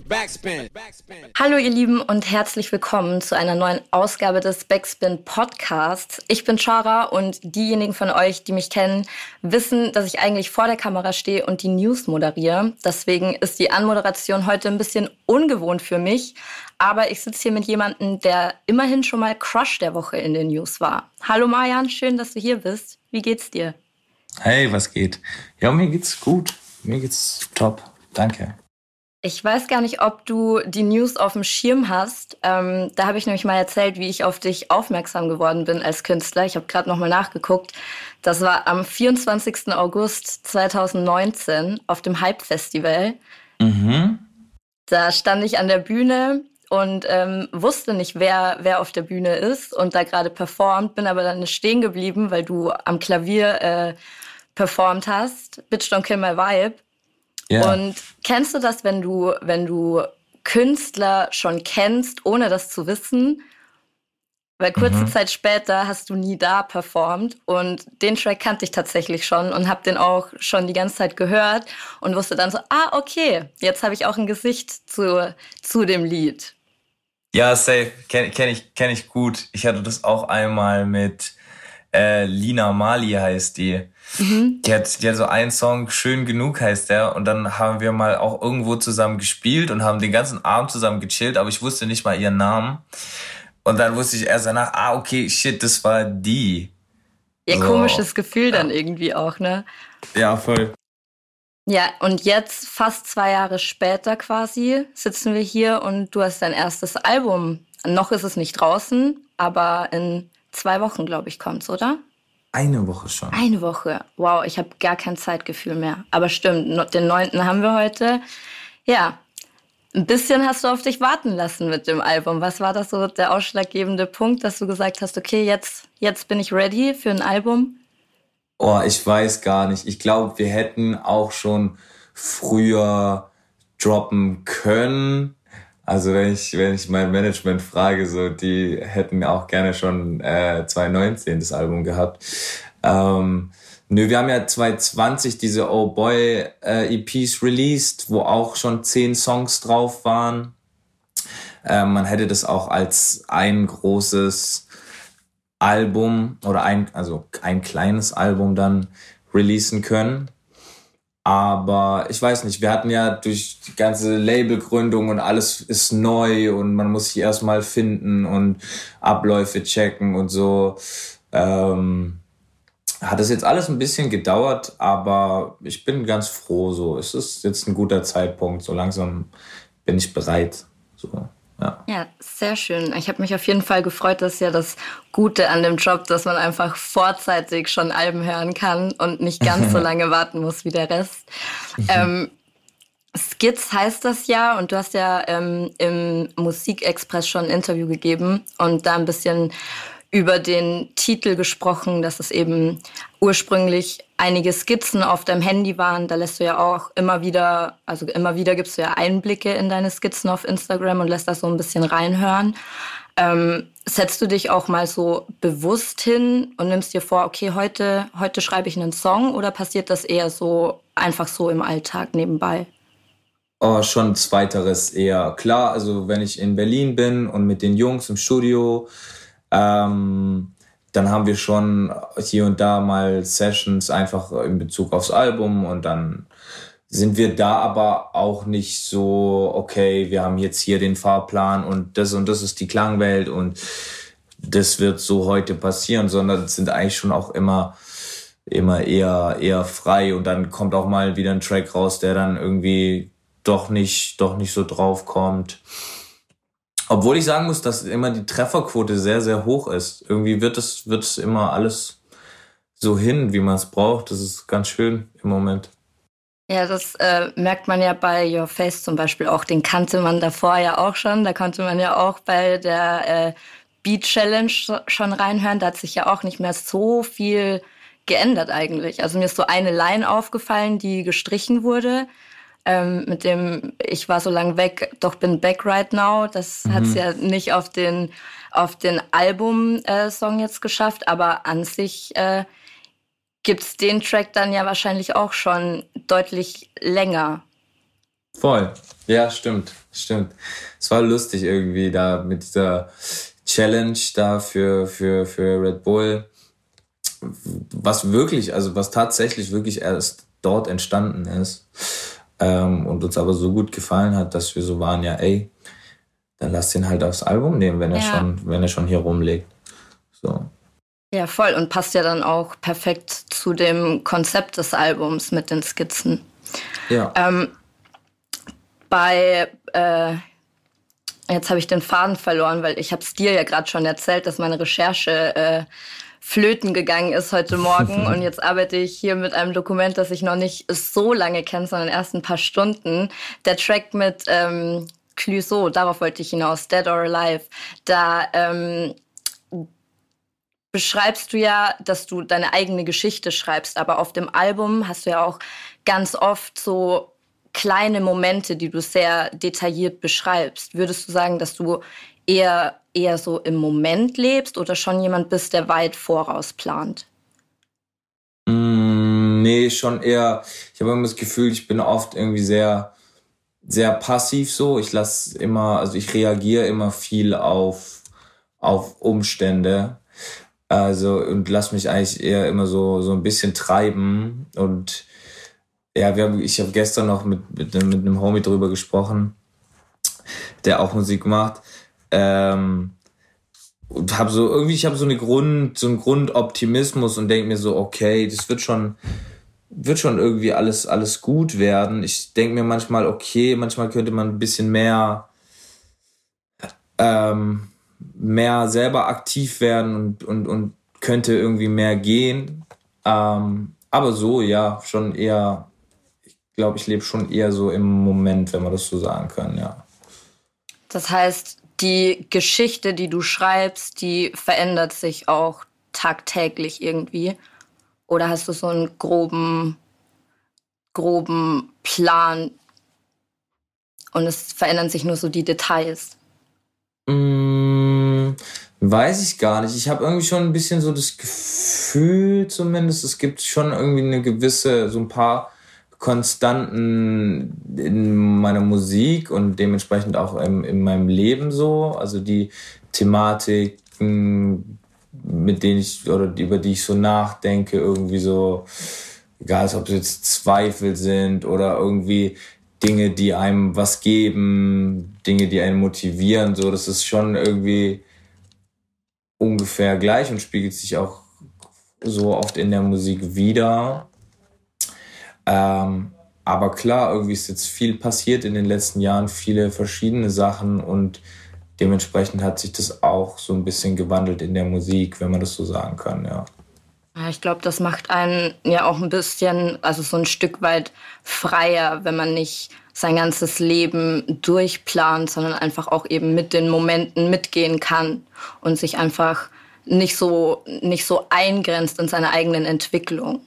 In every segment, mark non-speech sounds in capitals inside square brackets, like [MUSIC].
Backspin. Hallo ihr Lieben und herzlich willkommen zu einer neuen Ausgabe des Backspin Podcasts. Ich bin Chara und diejenigen von euch, die mich kennen, wissen, dass ich eigentlich vor der Kamera stehe und die News moderiere. Deswegen ist die Anmoderation heute ein bisschen ungewohnt für mich. Aber ich sitze hier mit jemandem, der immerhin schon mal Crush der Woche in den News war. Hallo Marian, schön, dass du hier bist. Wie geht's dir? Hey, was geht? Ja, mir geht's gut. Mir geht's top. Danke. Ich weiß gar nicht, ob du die News auf dem Schirm hast. Ähm, da habe ich nämlich mal erzählt, wie ich auf dich aufmerksam geworden bin als Künstler. Ich habe gerade noch mal nachgeguckt. Das war am 24. August 2019 auf dem Hype Festival. Mhm. Da stand ich an der Bühne und ähm, wusste nicht, wer, wer auf der Bühne ist und da gerade performt, bin aber dann stehen geblieben, weil du am Klavier äh, performt hast. Bitch Don't Kill My Vibe. Ja. Und kennst du das, wenn du, wenn du Künstler schon kennst, ohne das zu wissen? Weil kurze mhm. Zeit später hast du nie da performt und den Track kannte ich tatsächlich schon und habe den auch schon die ganze Zeit gehört und wusste dann so, ah, okay, jetzt habe ich auch ein Gesicht zu, zu dem Lied. Ja, safe, kenne kenn ich, kenn ich gut. Ich hatte das auch einmal mit äh, Lina Mali heißt die. Mhm. Die, hat, die hat so einen Song, Schön genug heißt der. Und dann haben wir mal auch irgendwo zusammen gespielt und haben den ganzen Abend zusammen gechillt, aber ich wusste nicht mal ihren Namen. Und dann wusste ich erst danach, ah, okay, shit, das war die. Ja, so. komisches Gefühl dann irgendwie auch, ne? Ja, voll. Ja, und jetzt, fast zwei Jahre später quasi, sitzen wir hier und du hast dein erstes Album. Noch ist es nicht draußen, aber in zwei Wochen, glaube ich, kommt's, oder? Eine Woche schon. Eine Woche. Wow, ich habe gar kein Zeitgefühl mehr. Aber stimmt, den 9. haben wir heute. Ja, ein bisschen hast du auf dich warten lassen mit dem Album. Was war das so der ausschlaggebende Punkt, dass du gesagt hast, okay, jetzt, jetzt bin ich ready für ein Album? Oh, ich weiß gar nicht. Ich glaube, wir hätten auch schon früher droppen können. Also wenn ich, wenn ich mein Management frage, so die hätten auch gerne schon äh, 2019 das Album gehabt. Ähm, nö, wir haben ja 2020 diese Oh Boy äh, EPs released, wo auch schon zehn Songs drauf waren. Äh, man hätte das auch als ein großes Album oder ein, also ein kleines Album dann releasen können. Aber ich weiß nicht, wir hatten ja durch die ganze Labelgründung und alles ist neu und man muss sich erstmal finden und Abläufe checken und so. Ähm, hat es jetzt alles ein bisschen gedauert, aber ich bin ganz froh. So, es ist jetzt ein guter Zeitpunkt. So langsam bin ich bereit. So. Ja. ja, sehr schön. Ich habe mich auf jeden Fall gefreut, dass ja das Gute an dem Job, dass man einfach vorzeitig schon Alben hören kann und nicht ganz so [LAUGHS] lange warten muss wie der Rest. ähm, Skits heißt das ja und du hast ja ähm, im Musikexpress schon ein Interview gegeben und da ein bisschen über den Titel gesprochen, dass es eben ursprünglich einige Skizzen auf deinem Handy waren. Da lässt du ja auch immer wieder, also immer wieder gibst du ja Einblicke in deine Skizzen auf Instagram und lässt das so ein bisschen reinhören. Ähm, setzt du dich auch mal so bewusst hin und nimmst dir vor, okay, heute, heute schreibe ich einen Song oder passiert das eher so einfach so im Alltag nebenbei? Oh, schon zweiteres eher. Klar, also wenn ich in Berlin bin und mit den Jungs im Studio ähm, dann haben wir schon hier und da mal Sessions einfach in Bezug aufs Album und dann sind wir da aber auch nicht so, okay, wir haben jetzt hier den Fahrplan und das und das ist die Klangwelt und das wird so heute passieren, sondern sind eigentlich schon auch immer immer eher eher frei und dann kommt auch mal wieder ein Track raus, der dann irgendwie doch nicht doch nicht so drauf kommt. Obwohl ich sagen muss, dass immer die Trefferquote sehr, sehr hoch ist. Irgendwie wird es, wird es immer alles so hin, wie man es braucht. Das ist ganz schön im Moment. Ja, das äh, merkt man ja bei Your Face zum Beispiel auch. Den kannte man davor ja auch schon. Da konnte man ja auch bei der äh, Beat Challenge schon reinhören. Da hat sich ja auch nicht mehr so viel geändert eigentlich. Also mir ist so eine Line aufgefallen, die gestrichen wurde ähm, mit dem Ich war so lange weg, doch bin back right now. Das mhm. hat es ja nicht auf den, auf den Album-Song äh, jetzt geschafft, aber an sich äh, gibt es den Track dann ja wahrscheinlich auch schon deutlich länger. Voll. Ja, stimmt. Stimmt. Es war lustig irgendwie da mit dieser Challenge da für, für, für Red Bull. Was wirklich, also was tatsächlich wirklich erst dort entstanden ist. Ähm, und uns aber so gut gefallen hat, dass wir so waren, ja, ey, dann lass den halt aufs Album nehmen, wenn er ja. schon, wenn er schon hier rumlegt. So. Ja, voll. Und passt ja dann auch perfekt zu dem Konzept des Albums mit den Skizzen. Ja. Ähm, bei äh, jetzt habe ich den Faden verloren, weil ich habe es dir ja gerade schon erzählt, dass meine Recherche äh, flöten gegangen ist heute Morgen [LAUGHS] und jetzt arbeite ich hier mit einem Dokument, das ich noch nicht so lange kenne, sondern erst ein paar Stunden. Der Track mit ähm, Clouseau, darauf wollte ich hinaus, Dead or Alive, da ähm, beschreibst du ja, dass du deine eigene Geschichte schreibst, aber auf dem Album hast du ja auch ganz oft so kleine Momente, die du sehr detailliert beschreibst. Würdest du sagen, dass du eher, eher so im Moment lebst oder schon jemand bist, der weit voraus plant? Mm, nee, schon eher. Ich habe immer das Gefühl, ich bin oft irgendwie sehr, sehr passiv so. Ich lasse immer, also ich reagiere immer viel auf, auf Umstände. Also und lass mich eigentlich eher immer so so ein bisschen treiben und ja, wir haben, ich habe gestern noch mit, mit, mit einem Homie drüber gesprochen, der auch Musik macht. Ähm, und habe so irgendwie, ich habe so eine Grund, so einen Grundoptimismus und denke mir so, okay, das wird schon, wird schon irgendwie alles, alles gut werden. Ich denke mir manchmal, okay, manchmal könnte man ein bisschen mehr, ähm, mehr selber aktiv werden und, und, und könnte irgendwie mehr gehen. Ähm, aber so, ja, schon eher glaube, ich lebe schon eher so im Moment, wenn man das so sagen kann, ja. Das heißt, die Geschichte, die du schreibst, die verändert sich auch tagtäglich irgendwie? Oder hast du so einen groben, groben Plan und es verändern sich nur so die Details? Mm, weiß ich gar nicht. Ich habe irgendwie schon ein bisschen so das Gefühl, zumindest, es gibt schon irgendwie eine gewisse, so ein paar Konstanten in meiner Musik und dementsprechend auch in, in meinem Leben so. Also die Thematiken, mit denen ich oder über die ich so nachdenke, irgendwie so, egal ob es jetzt Zweifel sind oder irgendwie Dinge, die einem was geben, Dinge, die einen motivieren, so, das ist schon irgendwie ungefähr gleich und spiegelt sich auch so oft in der Musik wieder. Ähm, aber klar, irgendwie ist jetzt viel passiert in den letzten Jahren, viele verschiedene Sachen und dementsprechend hat sich das auch so ein bisschen gewandelt in der Musik, wenn man das so sagen kann, ja. Ich glaube, das macht einen ja auch ein bisschen, also so ein Stück weit freier, wenn man nicht sein ganzes Leben durchplant, sondern einfach auch eben mit den Momenten mitgehen kann und sich einfach nicht so, nicht so eingrenzt in seiner eigenen Entwicklung.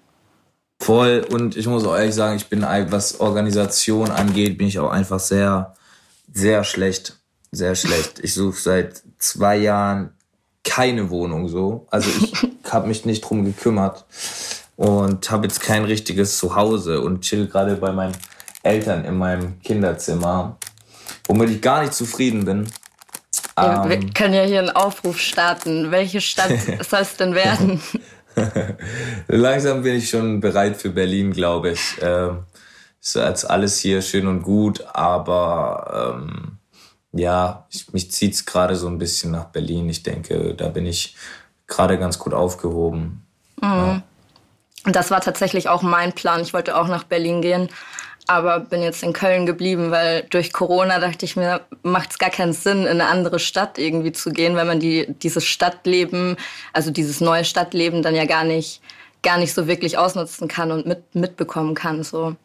Voll. Und ich muss auch ehrlich sagen, ich bin, was Organisation angeht, bin ich auch einfach sehr, sehr schlecht. Sehr schlecht. Ich suche seit zwei Jahren keine Wohnung so. Also ich [LAUGHS] habe mich nicht drum gekümmert und habe jetzt kein richtiges Zuhause und chill gerade bei meinen Eltern in meinem Kinderzimmer, womit ich gar nicht zufrieden bin. Ja, ähm, wir können ja hier einen Aufruf starten. Welche Stadt [LAUGHS] soll es denn werden? [LAUGHS] [LAUGHS] Langsam bin ich schon bereit für Berlin, glaube ich. Ähm, ist jetzt alles hier schön und gut, aber ähm, ja, ich, mich zieht's gerade so ein bisschen nach Berlin. Ich denke, da bin ich gerade ganz gut aufgehoben. Mhm. Ja. Und das war tatsächlich auch mein Plan. Ich wollte auch nach Berlin gehen aber bin jetzt in Köln geblieben, weil durch Corona dachte ich mir, macht es gar keinen Sinn, in eine andere Stadt irgendwie zu gehen, weil man die, dieses Stadtleben, also dieses neue Stadtleben dann ja gar nicht, gar nicht so wirklich ausnutzen kann und mit, mitbekommen kann. So.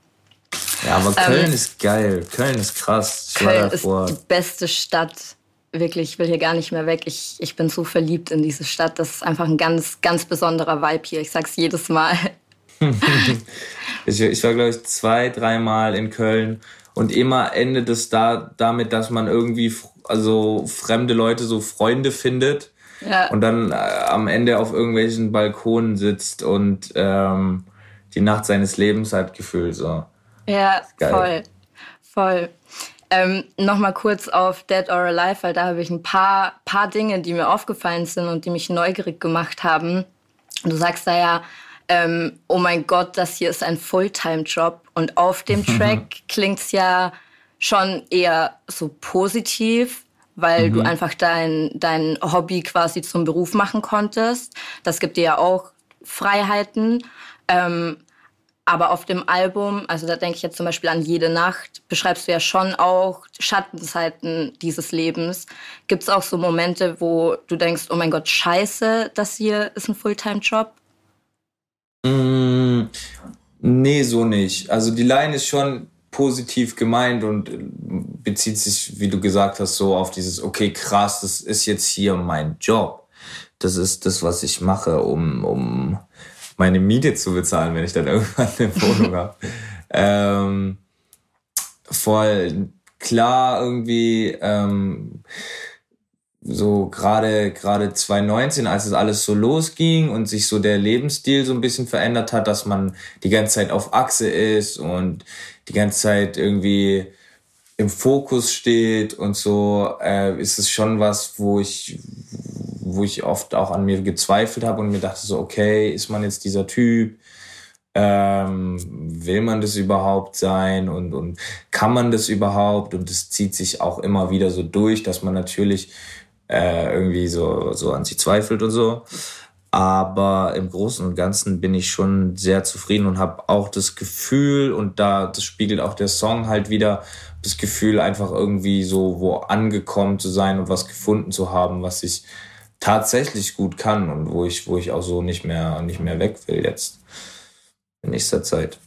Ja, aber Köln ähm, ist geil. Köln ist krass. Ich Köln ist die beste Stadt. Wirklich, ich will hier gar nicht mehr weg. Ich, ich bin so verliebt in diese Stadt. Das ist einfach ein ganz, ganz besonderer Vibe hier. Ich sag's jedes Mal. [LAUGHS] ich, ich war, glaube ich, zwei, dreimal in Köln und immer endet es da damit, dass man irgendwie also fremde Leute so Freunde findet ja. und dann äh, am Ende auf irgendwelchen Balkonen sitzt und ähm, die Nacht seines Lebens hat gefühlt so. Ja, voll. Voll. Ähm, Nochmal kurz auf Dead or Alive, weil da habe ich ein paar, paar Dinge, die mir aufgefallen sind und die mich neugierig gemacht haben. Du sagst da ja, ähm, oh mein Gott, das hier ist ein Fulltime-Job. Und auf dem [LAUGHS] Track klingt es ja schon eher so positiv, weil mhm. du einfach dein, dein Hobby quasi zum Beruf machen konntest. Das gibt dir ja auch Freiheiten. Ähm, aber auf dem Album, also da denke ich jetzt zum Beispiel an jede Nacht, beschreibst du ja schon auch Schattenzeiten dieses Lebens. Gibt es auch so Momente, wo du denkst, oh mein Gott, scheiße, das hier ist ein Fulltime-Job? Mm, nee, so nicht. Also die Line ist schon positiv gemeint und bezieht sich, wie du gesagt hast, so auf dieses, okay, krass, das ist jetzt hier mein Job. Das ist das, was ich mache, um, um meine Miete zu bezahlen, wenn ich dann [LAUGHS] irgendwann eine Wohnung habe. Ähm, voll klar irgendwie ähm, so gerade gerade 2019, als es alles so losging und sich so der Lebensstil so ein bisschen verändert hat, dass man die ganze Zeit auf Achse ist und die ganze Zeit irgendwie im Fokus steht und so, äh, ist es schon was, wo ich, wo ich oft auch an mir gezweifelt habe und mir dachte so, okay, ist man jetzt dieser Typ? Ähm, will man das überhaupt sein und, und kann man das überhaupt? Und es zieht sich auch immer wieder so durch, dass man natürlich äh, irgendwie so, so an sich zweifelt und so. Aber im Großen und Ganzen bin ich schon sehr zufrieden und habe auch das Gefühl, und da das spiegelt auch der Song halt wieder, das Gefühl, einfach irgendwie so wo angekommen zu sein und was gefunden zu haben, was ich tatsächlich gut kann und wo ich, wo ich auch so nicht mehr, nicht mehr weg will jetzt in nächster Zeit.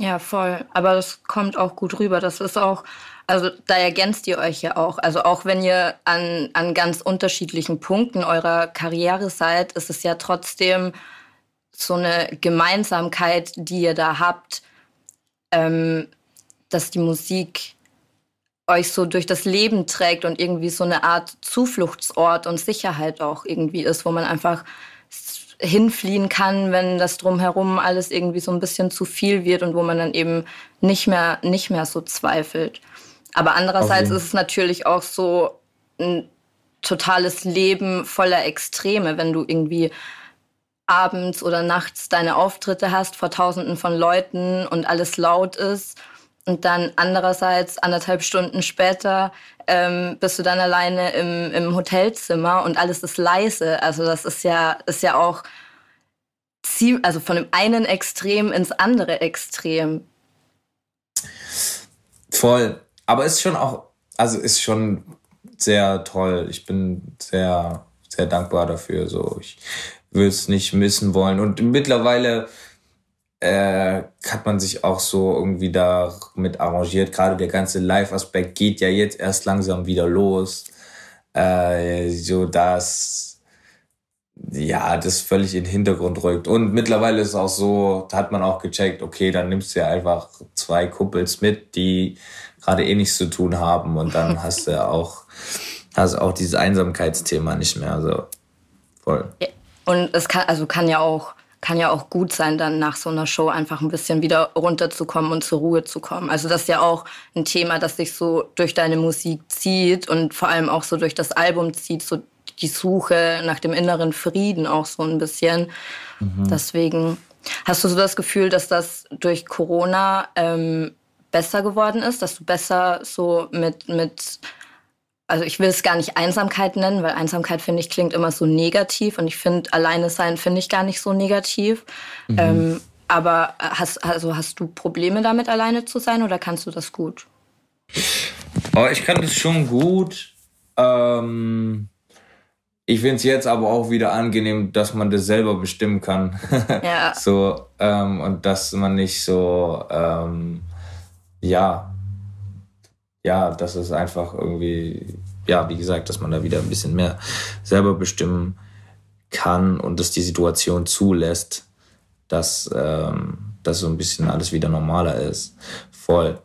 Ja, voll. Aber das kommt auch gut rüber. Das ist auch, also da ergänzt ihr euch ja auch. Also auch wenn ihr an, an ganz unterschiedlichen Punkten eurer Karriere seid, ist es ja trotzdem so eine Gemeinsamkeit, die ihr da habt, ähm, dass die Musik euch so durch das Leben trägt und irgendwie so eine Art Zufluchtsort und Sicherheit auch irgendwie ist, wo man einfach hinfliehen kann, wenn das drumherum alles irgendwie so ein bisschen zu viel wird und wo man dann eben nicht mehr, nicht mehr so zweifelt. Aber andererseits ist es natürlich auch so ein totales Leben voller Extreme, wenn du irgendwie abends oder nachts deine Auftritte hast vor Tausenden von Leuten und alles laut ist und dann andererseits anderthalb Stunden später ähm, bist du dann alleine im, im Hotelzimmer und alles ist leise. Also das ist ja, ist ja auch also von dem einen Extrem ins andere Extrem. Voll. Aber ist schon auch, also ist schon sehr toll. Ich bin sehr, sehr dankbar dafür. So, ich würde es nicht missen wollen. Und mittlerweile äh, hat man sich auch so irgendwie damit arrangiert. Gerade der ganze Live-Aspekt geht ja jetzt erst langsam wieder los. Äh, so dass ja, das völlig in den Hintergrund rückt. Und mittlerweile ist auch so, hat man auch gecheckt, okay, dann nimmst du ja einfach zwei Kumpels mit, die gerade eh nichts zu tun haben und dann [LAUGHS] hast du ja auch, hast auch dieses Einsamkeitsthema nicht mehr. So voll. Ja. Und es kann, also kann ja auch kann ja auch gut sein, dann nach so einer Show einfach ein bisschen wieder runterzukommen und zur Ruhe zu kommen. Also das ist ja auch ein Thema, das sich so durch deine Musik zieht und vor allem auch so durch das Album zieht, so die Suche nach dem inneren Frieden auch so ein bisschen. Mhm. Deswegen hast du so das Gefühl, dass das durch Corona ähm, besser geworden ist, dass du besser so mit, mit also ich will es gar nicht Einsamkeit nennen, weil Einsamkeit, finde ich, klingt immer so negativ und ich finde, alleine sein finde ich gar nicht so negativ. Mhm. Ähm, aber hast, also hast du Probleme damit, alleine zu sein oder kannst du das gut? Oh, ich kann das schon gut. Ähm, ich finde es jetzt aber auch wieder angenehm, dass man das selber bestimmen kann. [LAUGHS] Ja. so, ähm, und dass man nicht so, ähm, ja, ja, dass es einfach irgendwie, ja, wie gesagt, dass man da wieder ein bisschen mehr selber bestimmen kann und dass die Situation zulässt, dass, ähm, dass so ein bisschen alles wieder normaler ist. Voll.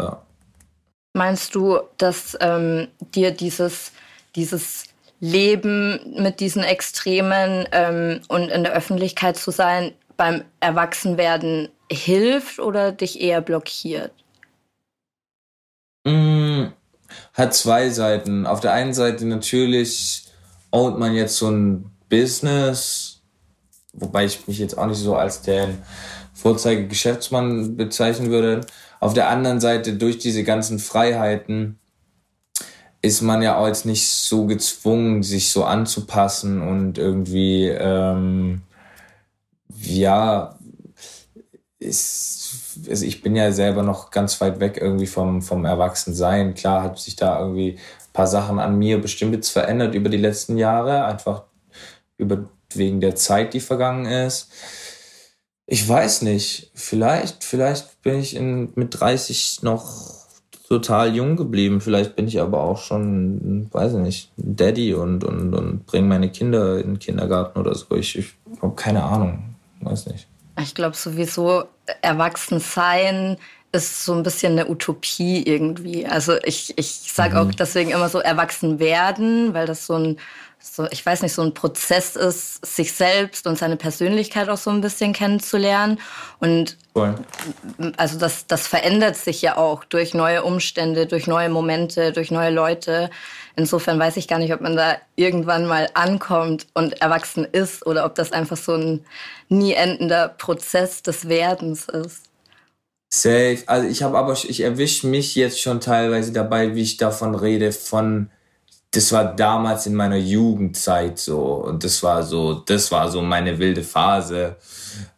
Ja. Meinst du, dass ähm, dir dieses, dieses Leben mit diesen Extremen ähm, und in der Öffentlichkeit zu sein beim Erwachsenwerden hilft oder dich eher blockiert? hat zwei Seiten. Auf der einen Seite natürlich ownt man jetzt so ein Business, wobei ich mich jetzt auch nicht so als den Vorzeige-Geschäftsmann bezeichnen würde. Auf der anderen Seite durch diese ganzen Freiheiten ist man ja auch jetzt nicht so gezwungen, sich so anzupassen und irgendwie, ähm, ja, ist, also ich bin ja selber noch ganz weit weg irgendwie vom, vom Erwachsensein. Klar hat sich da irgendwie ein paar Sachen an mir bestimmt jetzt verändert über die letzten Jahre, einfach über, wegen der Zeit, die vergangen ist. Ich weiß nicht, vielleicht, vielleicht bin ich in, mit 30 noch total jung geblieben. Vielleicht bin ich aber auch schon, weiß ich nicht, Daddy und, und, und bringe meine Kinder in den Kindergarten oder so. Ich, ich habe keine Ahnung. Weiß nicht. Ich glaube sowieso, erwachsen sein ist so ein bisschen eine Utopie irgendwie. Also ich, ich sage mhm. auch deswegen immer so erwachsen werden, weil das so ein so, ich weiß nicht, so ein Prozess ist, sich selbst und seine Persönlichkeit auch so ein bisschen kennenzulernen. Und cool. also das, das verändert sich ja auch durch neue Umstände, durch neue Momente, durch neue Leute. Insofern weiß ich gar nicht, ob man da irgendwann mal ankommt und erwachsen ist oder ob das einfach so ein nie endender Prozess des Werdens ist. Safe. Also ich habe aber, ich erwische mich jetzt schon teilweise dabei, wie ich davon rede, von das war damals in meiner Jugendzeit so und das war so, das war so meine wilde Phase.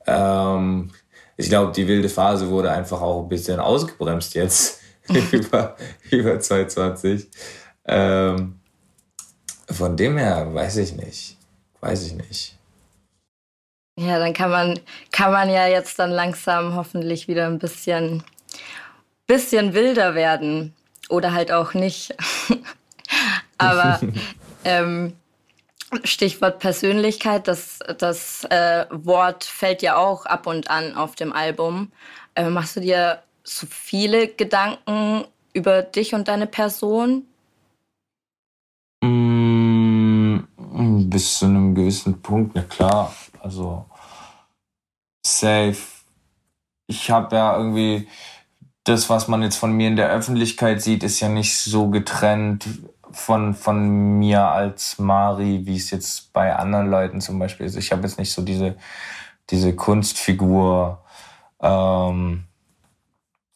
Ähm, ich glaube, die wilde Phase wurde einfach auch ein bisschen ausgebremst jetzt [LAUGHS] [LAUGHS] über, über 2020. Ähm, von dem her weiß ich nicht, weiß ich nicht. Ja, dann kann man, kann man ja jetzt dann langsam hoffentlich wieder ein bisschen, bisschen wilder werden oder halt auch nicht. [LAUGHS] Aber [LAUGHS] ähm, Stichwort Persönlichkeit, das, das äh, Wort fällt ja auch ab und an auf dem Album. Äh, machst du dir so viele Gedanken über dich und deine Person? Mm, bis zu einem gewissen Punkt, ja klar. Also safe. Ich habe ja irgendwie das, was man jetzt von mir in der Öffentlichkeit sieht, ist ja nicht so getrennt von, von mir als Mari, wie es jetzt bei anderen Leuten zum Beispiel ist. Ich habe jetzt nicht so diese, diese Kunstfigur, ähm,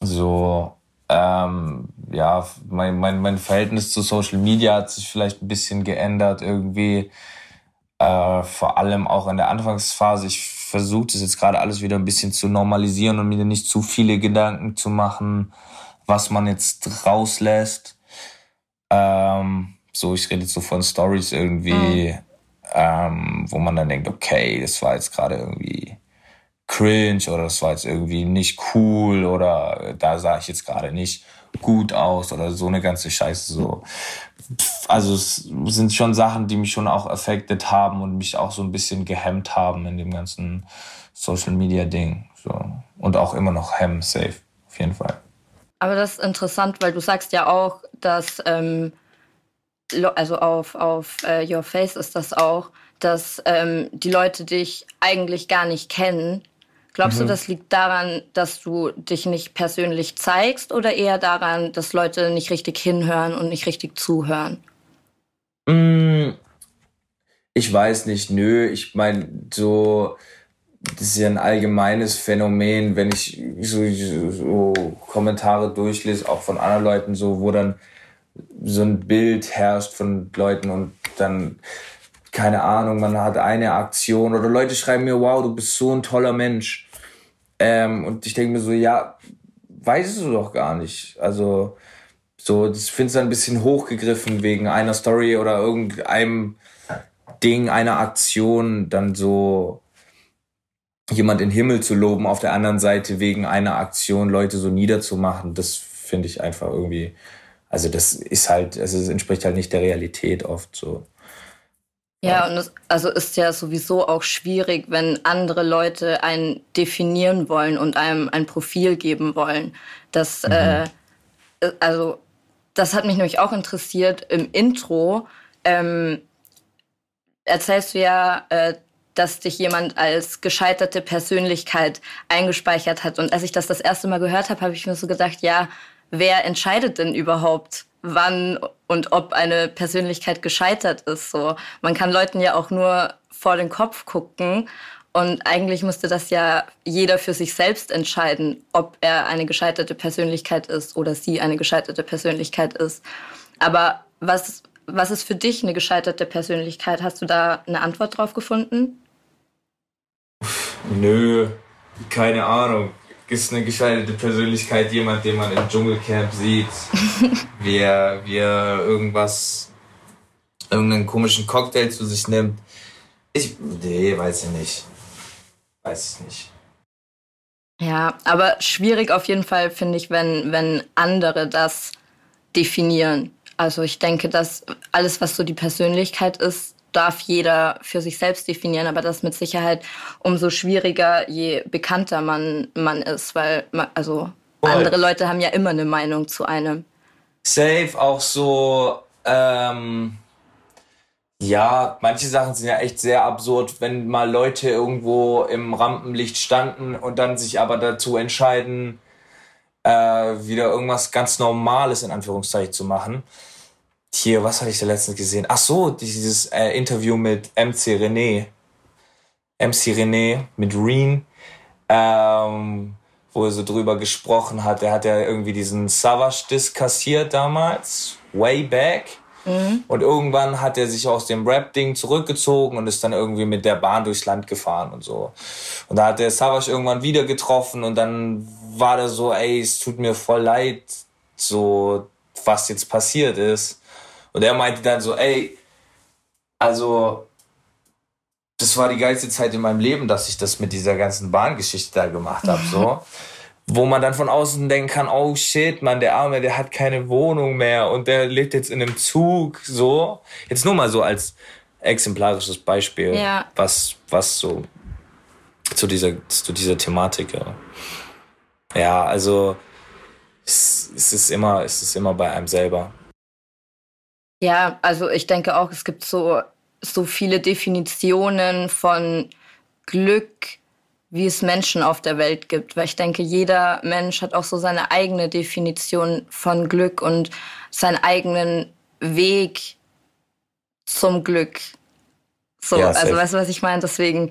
so, ähm, ja, mein, mein, mein Verhältnis zu Social Media hat sich vielleicht ein bisschen geändert irgendwie, äh, vor allem auch in der Anfangsphase. Ich versuche das jetzt gerade alles wieder ein bisschen zu normalisieren und mir nicht zu viele Gedanken zu machen, was man jetzt rauslässt. Ähm, so, ich rede jetzt so von Stories irgendwie, mhm. ähm, wo man dann denkt, okay, das war jetzt gerade irgendwie cringe oder das war jetzt irgendwie nicht cool oder da sah ich jetzt gerade nicht gut aus oder so eine ganze Scheiße so. Also es sind schon Sachen, die mich schon auch affected haben und mich auch so ein bisschen gehemmt haben in dem ganzen Social Media Ding. So. Und auch immer noch hemmen, safe, auf jeden Fall. Aber das ist interessant, weil du sagst ja auch, dass, ähm, also auf, auf uh, Your Face ist das auch, dass ähm, die Leute dich eigentlich gar nicht kennen. Glaubst mhm. du, das liegt daran, dass du dich nicht persönlich zeigst oder eher daran, dass Leute nicht richtig hinhören und nicht richtig zuhören? Mm, ich weiß nicht, nö. Ich meine, so das ist ja ein allgemeines Phänomen, wenn ich so, so Kommentare durchlese, auch von anderen Leuten, so, wo dann so ein Bild herrscht von Leuten und dann, keine Ahnung, man hat eine Aktion oder Leute schreiben mir, wow, du bist so ein toller Mensch. Ähm, und ich denke mir so, ja, weißt du doch gar nicht. Also, so, das finde ich dann ein bisschen hochgegriffen wegen einer Story oder irgendeinem Ding, einer Aktion, dann so jemand in den Himmel zu loben, auf der anderen Seite wegen einer Aktion Leute so niederzumachen, das finde ich einfach irgendwie, also das ist halt, also es entspricht halt nicht der Realität oft so. Ja, und es also ist ja sowieso auch schwierig, wenn andere Leute einen definieren wollen und einem ein Profil geben wollen. Das, mhm. äh, also, das hat mich nämlich auch interessiert im Intro. Ähm, erzählst du ja, äh, dass dich jemand als gescheiterte Persönlichkeit eingespeichert hat. Und als ich das das erste Mal gehört habe, habe ich mir so gedacht, ja, wer entscheidet denn überhaupt, wann und ob eine Persönlichkeit gescheitert ist. So, man kann Leuten ja auch nur vor den Kopf gucken und eigentlich müsste das ja jeder für sich selbst entscheiden, ob er eine gescheiterte Persönlichkeit ist oder sie eine gescheiterte Persönlichkeit ist. Aber was, was ist für dich eine gescheiterte Persönlichkeit? Hast du da eine Antwort drauf gefunden? Nö, keine Ahnung. Ist eine gescheiterte Persönlichkeit jemand, den man im Dschungelcamp sieht, [LAUGHS] wie er, wie er irgendwas, irgendeinen komischen Cocktail zu sich nimmt? Ich, nee, weiß ich nicht. Weiß ich nicht. Ja, aber schwierig auf jeden Fall finde ich, wenn, wenn andere das definieren. Also ich denke, dass alles, was so die Persönlichkeit ist, darf jeder für sich selbst definieren, aber das mit Sicherheit umso schwieriger, je bekannter man, man ist, weil man, also Voll. andere Leute haben ja immer eine Meinung zu einem. Safe auch so, ähm, ja, manche Sachen sind ja echt sehr absurd, wenn mal Leute irgendwo im Rampenlicht standen und dann sich aber dazu entscheiden, äh, wieder irgendwas ganz Normales in Anführungszeichen zu machen. Hier, was hatte ich da letztens gesehen? Ach so, dieses äh, Interview mit MC René. MC René mit Reen, ähm, wo er so drüber gesprochen hat. Er hat ja irgendwie diesen Savage-Diss kassiert damals, way back. Mhm. Und irgendwann hat er sich aus dem Rap-Ding zurückgezogen und ist dann irgendwie mit der Bahn durchs Land gefahren und so. Und da hat der Savage irgendwann wieder getroffen und dann war der so, ey, es tut mir voll leid, so was jetzt passiert ist. Und er meinte dann so, ey, also das war die geilste Zeit in meinem Leben, dass ich das mit dieser ganzen Bahngeschichte da gemacht habe, so. Wo man dann von außen denken kann, oh shit, man, der Arme, der hat keine Wohnung mehr und der lebt jetzt in einem Zug, so. Jetzt nur mal so als exemplarisches Beispiel, ja. was, was so zu dieser, zu dieser Thematik, ja. Ja, also, es, es ist immer, es ist immer bei einem selber. Ja, also ich denke auch, es gibt so, so viele Definitionen von Glück, wie es Menschen auf der Welt gibt. Weil ich denke, jeder Mensch hat auch so seine eigene Definition von Glück und seinen eigenen Weg zum Glück. So, ja, also weißt du, was ich meine? Deswegen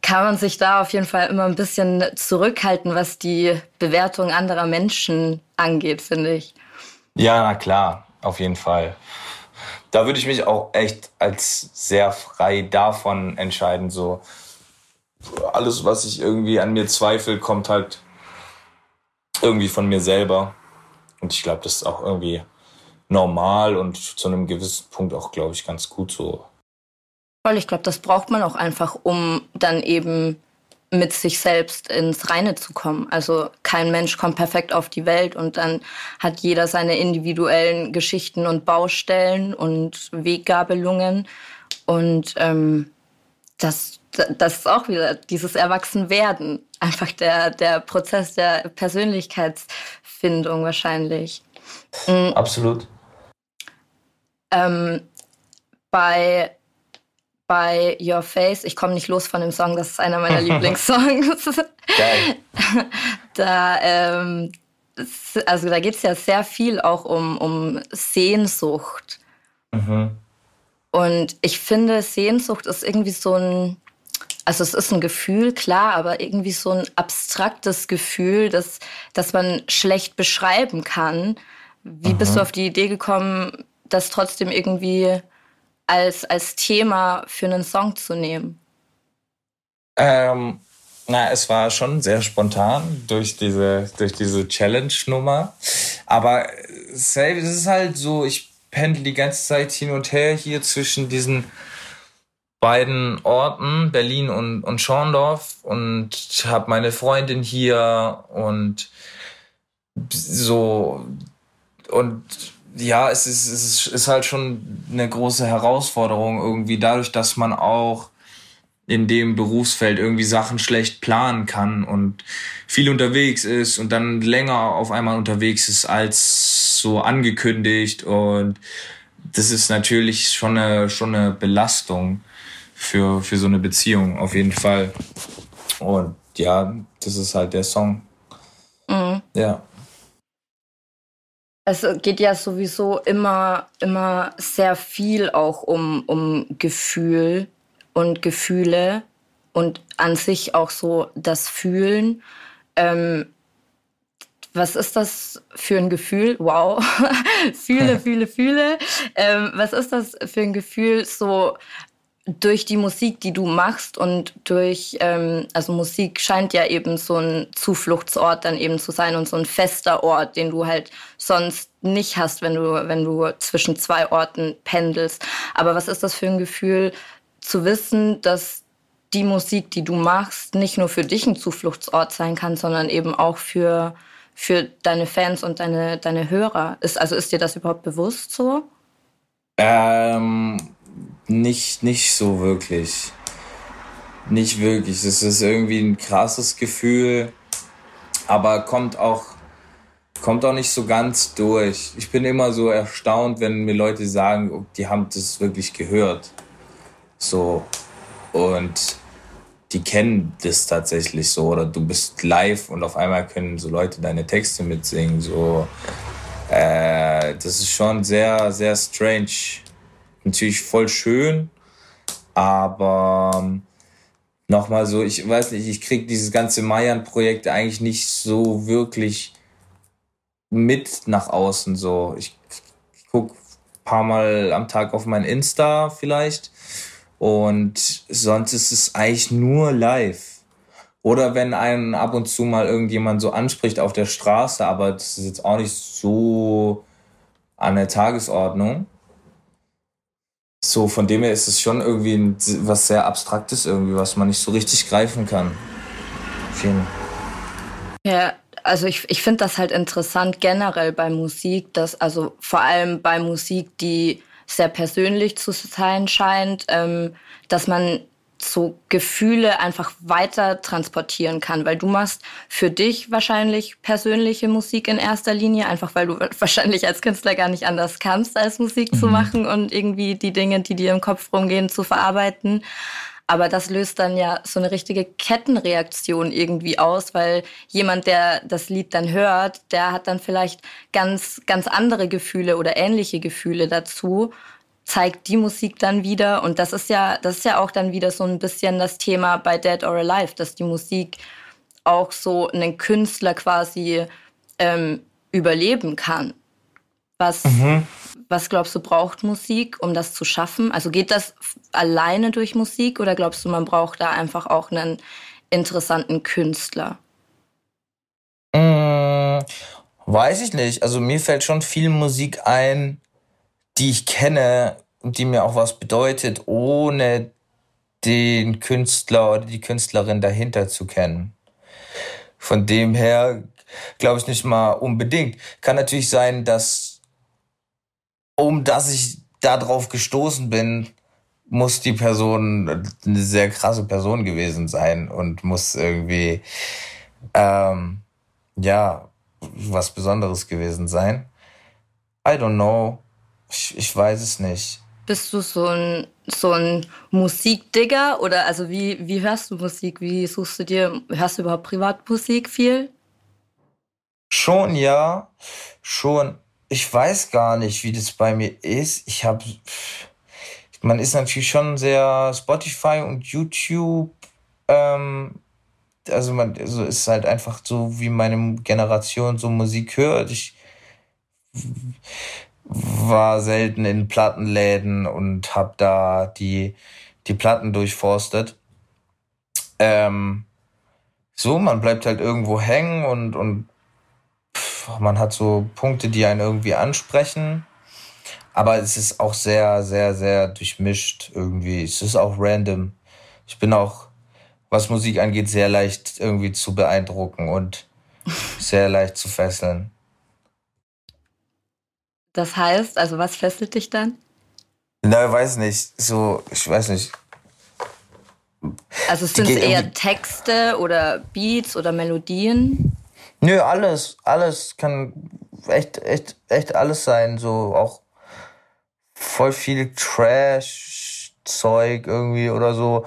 kann man sich da auf jeden Fall immer ein bisschen zurückhalten, was die Bewertung anderer Menschen angeht, finde ich. Ja, na klar auf jeden Fall. Da würde ich mich auch echt als sehr frei davon entscheiden. So alles, was ich irgendwie an mir zweifle, kommt halt irgendwie von mir selber. Und ich glaube, das ist auch irgendwie normal und zu einem gewissen Punkt auch, glaube ich, ganz gut so. Voll, ich glaube, das braucht man auch einfach, um dann eben mit sich selbst ins Reine zu kommen. Also kein Mensch kommt perfekt auf die Welt und dann hat jeder seine individuellen Geschichten und Baustellen und Weggabelungen. Und ähm, das, das ist auch wieder dieses Erwachsenwerden. Einfach der, der Prozess der Persönlichkeitsfindung wahrscheinlich. Mhm. Absolut. Ähm, bei bei Your Face. Ich komme nicht los von dem Song, das ist einer meiner [LAUGHS] Lieblingssongs. Geil. [LAUGHS] Da, ähm, also da geht es ja sehr viel auch um, um Sehnsucht. Mhm. Und ich finde, Sehnsucht ist irgendwie so ein, also es ist ein Gefühl, klar, aber irgendwie so ein abstraktes Gefühl, das, das man schlecht beschreiben kann. Wie mhm. bist du auf die Idee gekommen, das trotzdem irgendwie als, als Thema für einen Song zu nehmen? Ähm, na, es war schon sehr spontan durch diese, durch diese Challenge-Nummer. Aber es ist halt so, ich pendel die ganze Zeit hin und her hier zwischen diesen beiden Orten, Berlin und, und Schorndorf und habe meine Freundin hier und so und ja, es ist, es ist halt schon eine große Herausforderung irgendwie dadurch, dass man auch in dem Berufsfeld irgendwie Sachen schlecht planen kann und viel unterwegs ist und dann länger auf einmal unterwegs ist als so angekündigt und das ist natürlich schon eine, schon eine Belastung für, für so eine Beziehung, auf jeden Fall. Und ja, das ist halt der Song. Mhm. Ja. Es geht ja sowieso immer, immer sehr viel auch um, um Gefühl und Gefühle und an sich auch so das Fühlen. Ähm, was ist das für ein Gefühl? Wow, [LAUGHS] fühle, [LAUGHS] fühle, fühle. Ähm, was ist das für ein Gefühl, so durch die Musik, die du machst und durch, ähm, also Musik scheint ja eben so ein Zufluchtsort dann eben zu sein und so ein fester Ort, den du halt sonst nicht hast, wenn du, wenn du zwischen zwei Orten pendelst. Aber was ist das für ein Gefühl, zu wissen, dass die Musik, die du machst, nicht nur für dich ein Zufluchtsort sein kann, sondern eben auch für, für deine Fans und deine, deine Hörer. Ist, also ist dir das überhaupt bewusst so? Ähm, nicht, nicht so wirklich. Nicht wirklich. Es ist irgendwie ein krasses Gefühl, aber kommt auch, kommt auch nicht so ganz durch. Ich bin immer so erstaunt, wenn mir Leute sagen, die haben das wirklich gehört. So. Und die kennen das tatsächlich so. Oder du bist live und auf einmal können so Leute deine Texte mitsingen. So. Äh, das ist schon sehr, sehr strange natürlich voll schön, aber ähm, nochmal so, ich weiß nicht, ich kriege dieses ganze Mayan-Projekt eigentlich nicht so wirklich mit nach außen so. Ich, ich gucke ein paar Mal am Tag auf mein Insta vielleicht und sonst ist es eigentlich nur live. Oder wenn einen ab und zu mal irgendjemand so anspricht auf der Straße, aber das ist jetzt auch nicht so an der Tagesordnung. So, von dem her ist es schon irgendwie was sehr Abstraktes irgendwie, was man nicht so richtig greifen kann. Vielen. Ja, also ich, ich finde das halt interessant generell bei Musik, dass also vor allem bei Musik, die sehr persönlich zu sein scheint, ähm, dass man so Gefühle einfach weiter transportieren kann, weil du machst für dich wahrscheinlich persönliche Musik in erster Linie, einfach weil du [LAUGHS] wahrscheinlich als Künstler gar nicht anders kannst, als Musik mhm. zu machen und irgendwie die Dinge, die dir im Kopf rumgehen, zu verarbeiten. Aber das löst dann ja so eine richtige Kettenreaktion irgendwie aus, weil jemand, der das Lied dann hört, der hat dann vielleicht ganz, ganz andere Gefühle oder ähnliche Gefühle dazu zeigt die Musik dann wieder. Und das ist ja, das ist ja auch dann wieder so ein bisschen das Thema bei Dead or Alive, dass die Musik auch so einen Künstler quasi ähm, überleben kann. Was, mhm. was glaubst du, braucht Musik, um das zu schaffen? Also geht das alleine durch Musik oder glaubst du, man braucht da einfach auch einen interessanten Künstler? Mmh, weiß ich nicht. Also mir fällt schon viel Musik ein, die ich kenne und die mir auch was bedeutet, ohne den Künstler oder die Künstlerin dahinter zu kennen. Von dem her glaube ich nicht mal unbedingt. Kann natürlich sein, dass um dass ich darauf gestoßen bin, muss die Person eine sehr krasse Person gewesen sein und muss irgendwie ähm, ja was Besonderes gewesen sein. I don't know. Ich, ich weiß es nicht. Bist du so ein, so ein Musikdigger oder also wie, wie hörst du Musik? Wie suchst du dir, hörst du überhaupt Privatmusik viel? Schon, ja. Schon. Ich weiß gar nicht, wie das bei mir ist. Ich habe, man ist natürlich schon sehr Spotify und YouTube. Ähm, also man also ist halt einfach so, wie meine Generation so Musik hört. Ich war selten in Plattenläden und habe da die, die Platten durchforstet. Ähm, so, man bleibt halt irgendwo hängen und, und pff, man hat so Punkte, die einen irgendwie ansprechen. Aber es ist auch sehr, sehr, sehr durchmischt irgendwie. Es ist auch random. Ich bin auch, was Musik angeht, sehr leicht irgendwie zu beeindrucken und sehr leicht zu fesseln. Das heißt, also was fesselt dich dann? Na, ich weiß nicht. So, ich weiß nicht. Also sind es eher Texte oder Beats oder Melodien? Nö, alles. Alles kann echt, echt, echt alles sein. So auch voll viel Trash-Zeug irgendwie oder so.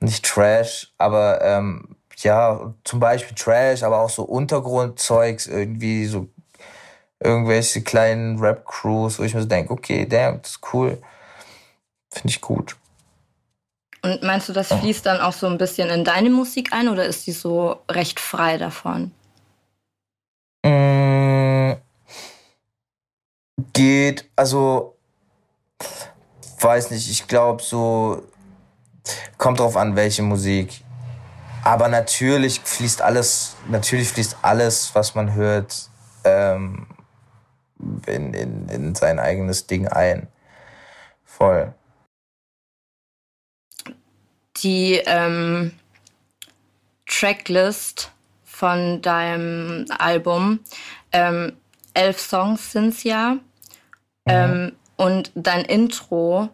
Nicht Trash, aber ähm, ja, zum Beispiel Trash, aber auch so Untergrundzeugs, irgendwie so irgendwelche kleinen Rap-Crews, wo ich mir so denke, okay, damn, das ist cool. Finde ich gut. Und meinst du, das fließt dann auch so ein bisschen in deine Musik ein oder ist die so recht frei davon? Mm, geht, also weiß nicht, ich glaube so, kommt drauf an, welche Musik. Aber natürlich fließt alles, natürlich fließt alles, was man hört, ähm, in, in, in sein eigenes Ding ein. Voll. Die ähm, Tracklist von deinem Album, ähm, elf Songs sind es ja. Mhm. Ähm, und dein Intro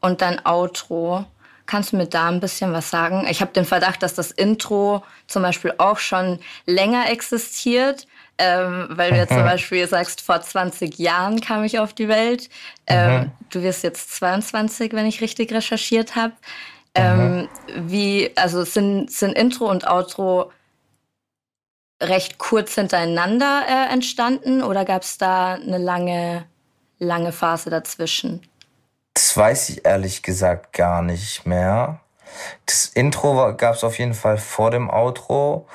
und dein Outro Kannst du mir da ein bisschen was sagen? Ich habe den Verdacht, dass das Intro zum Beispiel auch schon länger existiert, ähm, weil du jetzt zum [LAUGHS] Beispiel sagst, vor 20 Jahren kam ich auf die Welt. Ähm, du wirst jetzt 22, wenn ich richtig recherchiert habe. Ähm, wie, also sind, sind Intro und Outro recht kurz hintereinander äh, entstanden oder gab es da eine lange, lange Phase dazwischen? Das weiß ich ehrlich gesagt gar nicht mehr. Das Intro gab es auf jeden Fall vor dem Outro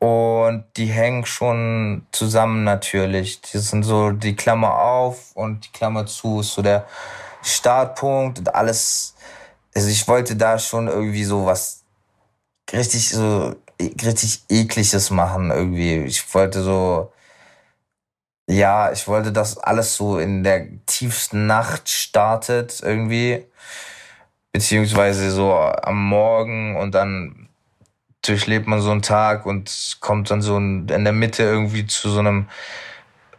und die hängen schon zusammen natürlich. Die sind so die Klammer auf und die Klammer zu ist so der Startpunkt und alles. Also ich wollte da schon irgendwie so was richtig so richtig ekliges machen irgendwie. Ich wollte so ja, ich wollte, dass alles so in der tiefsten Nacht startet irgendwie. Beziehungsweise so am Morgen und dann durchlebt man so einen Tag und kommt dann so in der Mitte irgendwie zu so einem,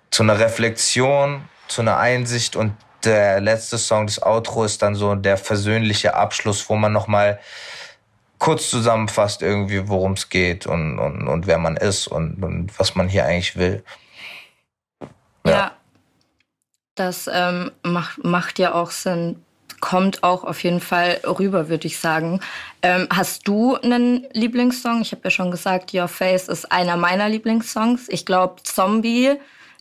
zu einer Reflexion, zu einer Einsicht und der letzte Song, das Outro, ist dann so der versöhnliche Abschluss, wo man nochmal kurz zusammenfasst irgendwie, worum es geht und, und, und wer man ist und, und was man hier eigentlich will. Ja. ja. Das ähm, macht, macht ja auch Sinn. Kommt auch auf jeden Fall rüber, würde ich sagen. Ähm, hast du einen Lieblingssong? Ich habe ja schon gesagt, Your Face ist einer meiner Lieblingssongs. Ich glaube, Zombie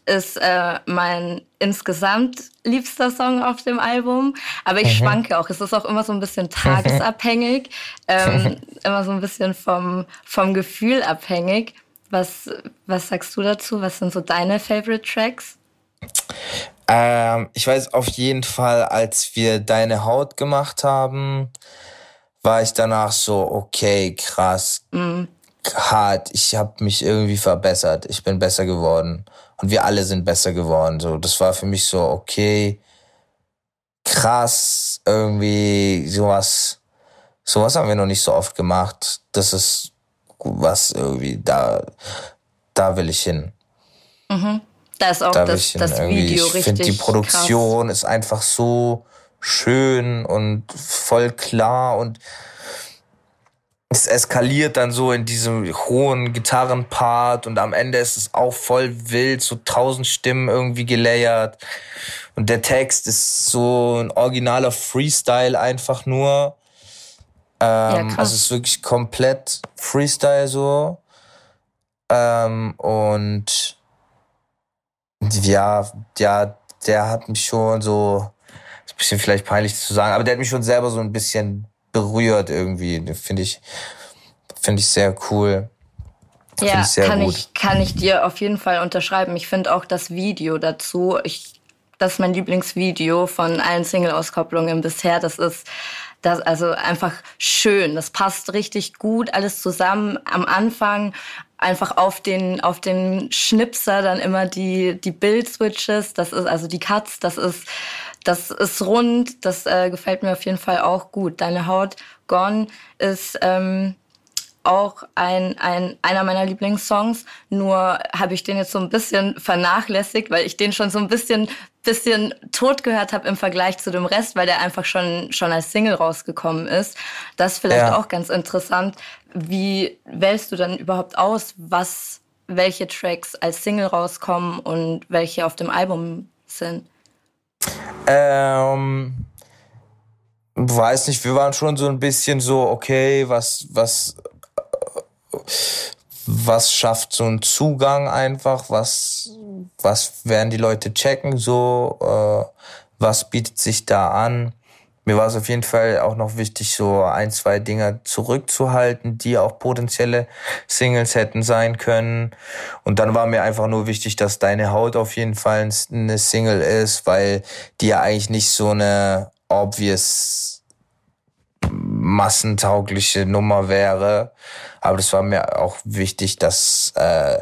ist äh, mein insgesamt liebster Song auf dem Album. Aber ich mhm. schwanke auch. Es ist auch immer so ein bisschen tagesabhängig, [LAUGHS] ähm, immer so ein bisschen vom, vom Gefühl abhängig. Was, was sagst du dazu? Was sind so deine Favorite Tracks? Ähm, ich weiß auf jeden Fall, als wir Deine Haut gemacht haben, war ich danach so, okay, krass, mhm. hart. Ich habe mich irgendwie verbessert. Ich bin besser geworden. Und wir alle sind besser geworden. So, das war für mich so, okay, krass, irgendwie sowas. Sowas haben wir noch nicht so oft gemacht. Das ist was irgendwie, da, da will ich hin. Mhm. Da ist auch da das, das Video richtig. Ich finde, die Produktion krass. ist einfach so schön und voll klar und es eskaliert dann so in diesem hohen Gitarrenpart und am Ende ist es auch voll wild, so tausend Stimmen irgendwie gelayert. Und der Text ist so ein originaler Freestyle einfach nur. Ähm, ja, also es ist wirklich komplett Freestyle so. Ähm, und ja, ja, der hat mich schon so, ist ein bisschen vielleicht peinlich zu sagen, aber der hat mich schon selber so ein bisschen berührt irgendwie. Finde ich, finde ich sehr cool. Ja, ich kann, gut. ich, kann ich dir auf jeden Fall unterschreiben. Ich finde auch das Video dazu, ich, das ist mein Lieblingsvideo von allen Single-Auskopplungen bisher. Das ist das also einfach schön. Das passt richtig gut alles zusammen. Am Anfang einfach auf den auf den Schnipser dann immer die die Bild-Switches. Das ist also die Cuts. Das ist das ist rund. Das äh, gefällt mir auf jeden Fall auch gut. Deine Haut Gone ist ähm, auch ein, ein, einer meiner Lieblingssongs. Nur habe ich den jetzt so ein bisschen vernachlässigt, weil ich den schon so ein bisschen, bisschen tot gehört habe im Vergleich zu dem Rest, weil der einfach schon, schon als Single rausgekommen ist. Das ist vielleicht ja. auch ganz interessant. Wie wählst du dann überhaupt aus, was, welche Tracks als Single rauskommen und welche auf dem Album sind? Ähm, weiß nicht, wir waren schon so ein bisschen so, okay, was, was was schafft so einen Zugang einfach, was, was werden die Leute checken, so, äh, was bietet sich da an. Mir war es auf jeden Fall auch noch wichtig, so ein, zwei Dinge zurückzuhalten, die auch potenzielle Singles hätten sein können. Und dann war mir einfach nur wichtig, dass Deine Haut auf jeden Fall eine Single ist, weil die ja eigentlich nicht so eine obvious massentaugliche Nummer wäre. Aber das war mir auch wichtig, dass äh,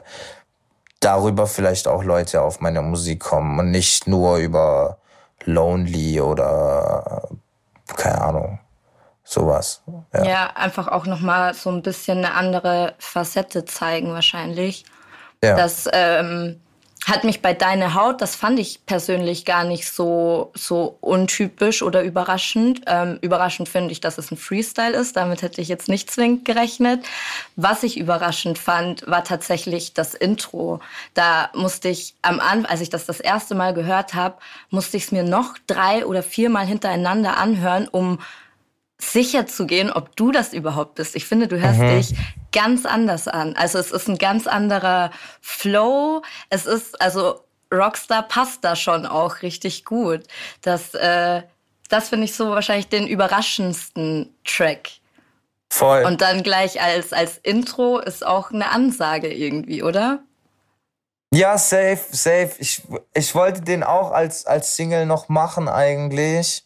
darüber vielleicht auch Leute auf meine Musik kommen und nicht nur über Lonely oder keine Ahnung, sowas. Ja, ja einfach auch nochmal so ein bisschen eine andere Facette zeigen wahrscheinlich. Ja. Dass ähm, hat mich bei Deine Haut, das fand ich persönlich gar nicht so, so untypisch oder überraschend. Ähm, überraschend finde ich, dass es ein Freestyle ist. Damit hätte ich jetzt nicht zwingend gerechnet. Was ich überraschend fand, war tatsächlich das Intro. Da musste ich am Anfang, als ich das das erste Mal gehört habe, musste ich es mir noch drei oder viermal hintereinander anhören, um sicher zu gehen, ob du das überhaupt bist. Ich finde, du hörst mhm. dich ganz anders an. Also es ist ein ganz anderer Flow. Es ist, also Rockstar passt da schon auch richtig gut. Das, äh, das finde ich so wahrscheinlich den überraschendsten Track. Voll. Und dann gleich als, als Intro ist auch eine Ansage irgendwie, oder? Ja, safe, safe. Ich, ich wollte den auch als, als Single noch machen eigentlich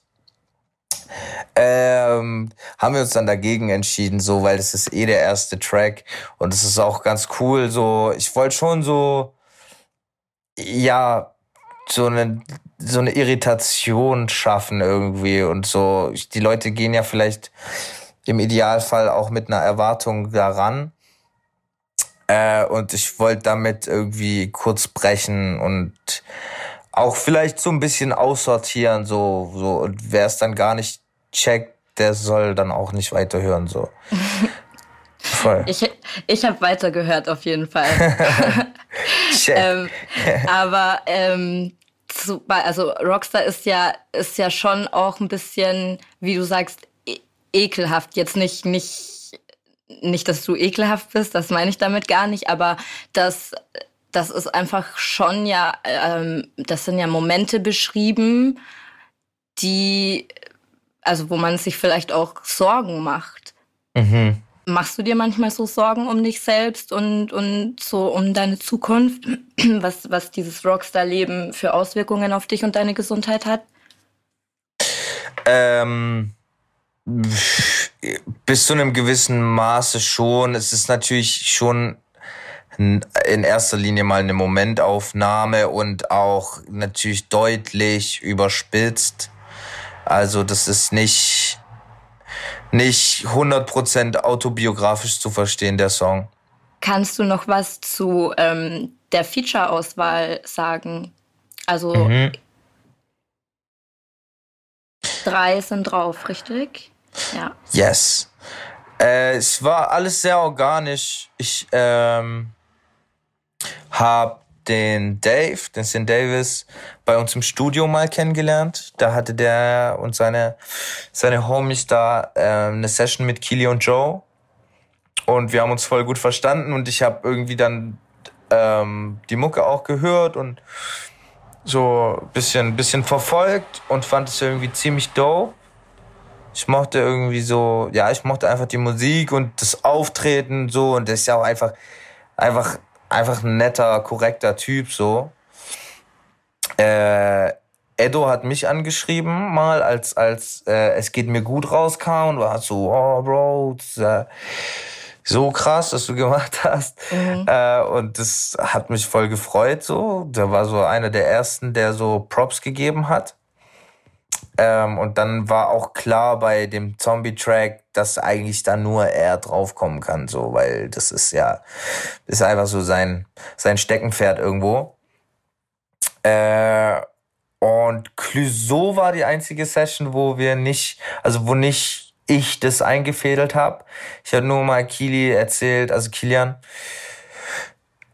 ähm, haben wir uns dann dagegen entschieden, so, weil das ist eh der erste Track und es ist auch ganz cool, so, ich wollte schon so, ja, so eine, so eine Irritation schaffen irgendwie und so, die Leute gehen ja vielleicht im Idealfall auch mit einer Erwartung daran. Äh, und ich wollte damit irgendwie kurz brechen und auch vielleicht so ein bisschen aussortieren, so, so, und wer es dann gar nicht checkt, der soll dann auch nicht weiterhören, so. [LAUGHS] Voll. Ich, ich habe weitergehört auf jeden Fall. [LAUGHS] [LAUGHS] ähm, aber ähm, zu, also Rockstar ist ja ist ja schon auch ein bisschen, wie du sagst, e ekelhaft. Jetzt nicht nicht nicht, dass du ekelhaft bist, das meine ich damit gar nicht, aber das das ist einfach schon ja, ähm, das sind ja Momente beschrieben, die also wo man sich vielleicht auch Sorgen macht. Mhm. Machst du dir manchmal so Sorgen um dich selbst und, und so um deine Zukunft, [CLEARS THROAT] was, was dieses Rockstar-Leben für Auswirkungen auf dich und deine Gesundheit hat? Ähm, bis zu einem gewissen Maße schon. Es ist natürlich schon in erster Linie mal eine Momentaufnahme und auch natürlich deutlich überspitzt. Also das ist nicht, nicht 100% autobiografisch zu verstehen, der Song. Kannst du noch was zu ähm, der Feature-Auswahl sagen? Also mhm. drei sind drauf, richtig? Ja. Yes. Äh, es war alles sehr organisch. Ich ähm, habe den Dave, den Sin Davis, bei uns im Studio mal kennengelernt. Da hatte der und seine, seine Homies da äh, eine Session mit Keely und Joe. Und wir haben uns voll gut verstanden und ich habe irgendwie dann ähm, die Mucke auch gehört und so ein bisschen, bisschen verfolgt und fand es irgendwie ziemlich dope. Ich mochte irgendwie so, ja, ich mochte einfach die Musik und das Auftreten so und das ist ja auch einfach, einfach einfach ein netter, korrekter Typ so. Äh, Edo hat mich angeschrieben mal, als als äh, es geht mir gut rauskam und war so, oh Bro, das, äh, so krass, was du gemacht [LAUGHS] hast. Mhm. Äh, und das hat mich voll gefreut so. Der war so einer der ersten, der so Props gegeben hat. Ähm, und dann war auch klar bei dem Zombie-Track, dass eigentlich da nur er draufkommen kann, so, weil das ist ja, ist einfach so sein, sein Steckenpferd irgendwo. Äh, und Clouseau war die einzige Session, wo wir nicht, also wo nicht ich das eingefädelt habe. Ich habe nur mal Kili erzählt, also Kilian,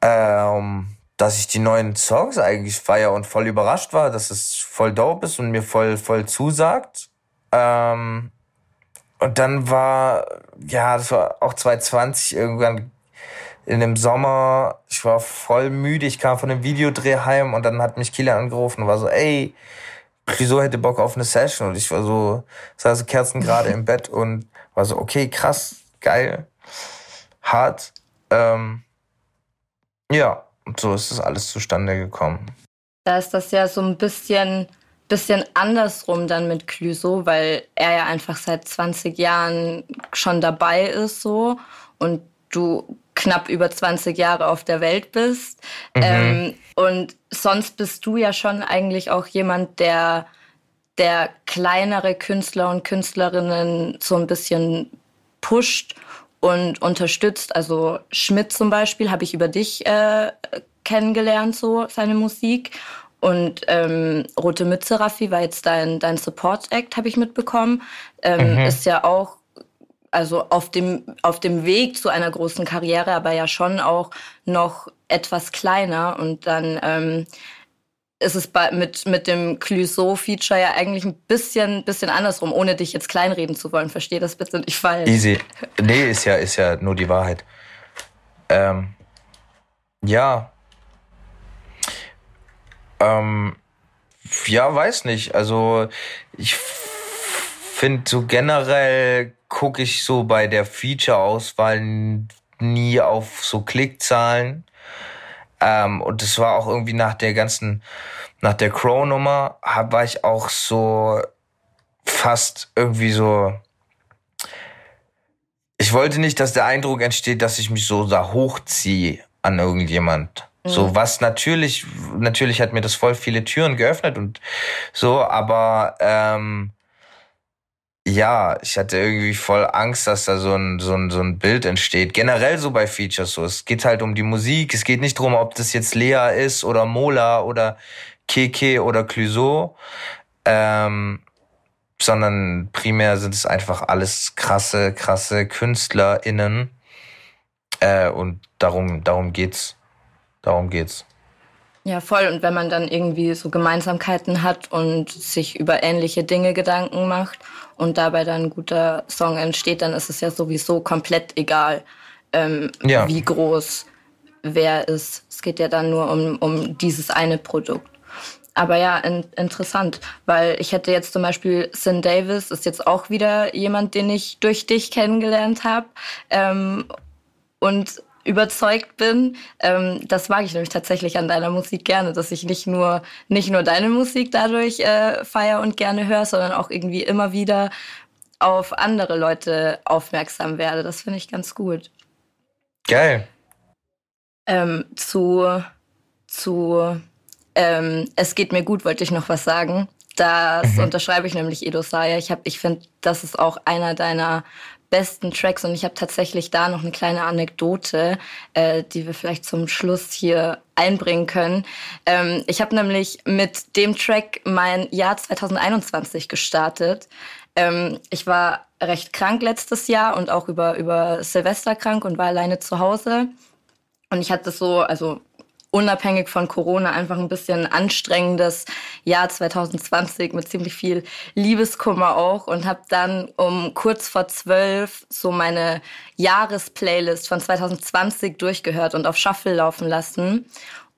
ähm, dass ich die neuen Songs eigentlich feier und voll überrascht war, dass es voll dope ist und mir voll, voll zusagt. Ähm, und dann war, ja, das war auch 2020 irgendwann, in dem Sommer, ich war voll müde, ich kam von dem Videodreh heim und dann hat mich Kilian angerufen und war so, ey, Clouseau hätte Bock auf eine Session und ich war so, saß Kerzen gerade im Bett und war so, okay, krass, geil, hart. Ähm, ja, und so ist das alles zustande gekommen. Da ist das ja so ein bisschen, bisschen andersrum dann mit Clouseau, weil er ja einfach seit 20 Jahren schon dabei ist so und du knapp über 20 Jahre auf der Welt bist. Mhm. Ähm, und sonst bist du ja schon eigentlich auch jemand, der, der kleinere Künstler und Künstlerinnen so ein bisschen pusht und unterstützt. Also Schmidt zum Beispiel habe ich über dich äh, kennengelernt, so seine Musik. Und ähm, Rote Mütze Raffi war jetzt dein, dein Support-Act, habe ich mitbekommen. Ähm, mhm. Ist ja auch also auf dem, auf dem Weg zu einer großen Karriere, aber ja schon auch noch etwas kleiner. Und dann ähm, ist es bei, mit, mit dem Clouseau-Feature ja eigentlich ein bisschen, bisschen andersrum, ohne dich jetzt kleinreden zu wollen. Verstehe das bitte nicht falsch. Easy. Nee, ist ja, ist ja nur die Wahrheit. Ähm, ja. Ähm, ja, weiß nicht. Also ich finde so generell gucke ich so bei der Feature-Auswahl nie auf so Klickzahlen. Ähm, und es war auch irgendwie nach der ganzen, nach der Crow-Nummer, war ich auch so fast irgendwie so. Ich wollte nicht, dass der Eindruck entsteht, dass ich mich so da hochziehe an irgendjemand. Mhm. So, was natürlich, natürlich hat mir das voll viele Türen geöffnet und so, aber ähm, ja, ich hatte irgendwie voll Angst, dass da so ein, so ein, so ein Bild entsteht. Generell so bei Features so. Es geht halt um die Musik. Es geht nicht darum, ob das jetzt Lea ist oder Mola oder Keke oder Clouseau. Ähm, sondern primär sind es einfach alles krasse, krasse KünstlerInnen. Äh, und darum, darum geht's. Darum geht's. Ja, voll. Und wenn man dann irgendwie so Gemeinsamkeiten hat und sich über ähnliche Dinge Gedanken macht und dabei dann ein guter Song entsteht, dann ist es ja sowieso komplett egal, ähm, ja. wie groß wer ist. Es geht ja dann nur um, um dieses eine Produkt. Aber ja, in, interessant, weil ich hätte jetzt zum Beispiel Sin Davis, ist jetzt auch wieder jemand, den ich durch dich kennengelernt habe. Ähm, und überzeugt bin. Ähm, das mag ich nämlich tatsächlich an deiner Musik gerne, dass ich nicht nur nicht nur deine Musik dadurch äh, feier und gerne höre, sondern auch irgendwie immer wieder auf andere Leute aufmerksam werde. Das finde ich ganz gut. Geil. Ähm, zu zu ähm, es geht mir gut, wollte ich noch was sagen. Das mhm. unterschreibe ich nämlich Edo Saya. Ich, ich finde, das ist auch einer deiner besten Tracks und ich habe tatsächlich da noch eine kleine Anekdote, äh, die wir vielleicht zum Schluss hier einbringen können. Ähm, ich habe nämlich mit dem Track mein Jahr 2021 gestartet. Ähm, ich war recht krank letztes Jahr und auch über, über Silvester krank und war alleine zu Hause. Und ich hatte so, also unabhängig von Corona einfach ein bisschen anstrengendes Jahr 2020 mit ziemlich viel Liebeskummer auch und habe dann um kurz vor zwölf so meine Jahresplaylist von 2020 durchgehört und auf Shuffle laufen lassen.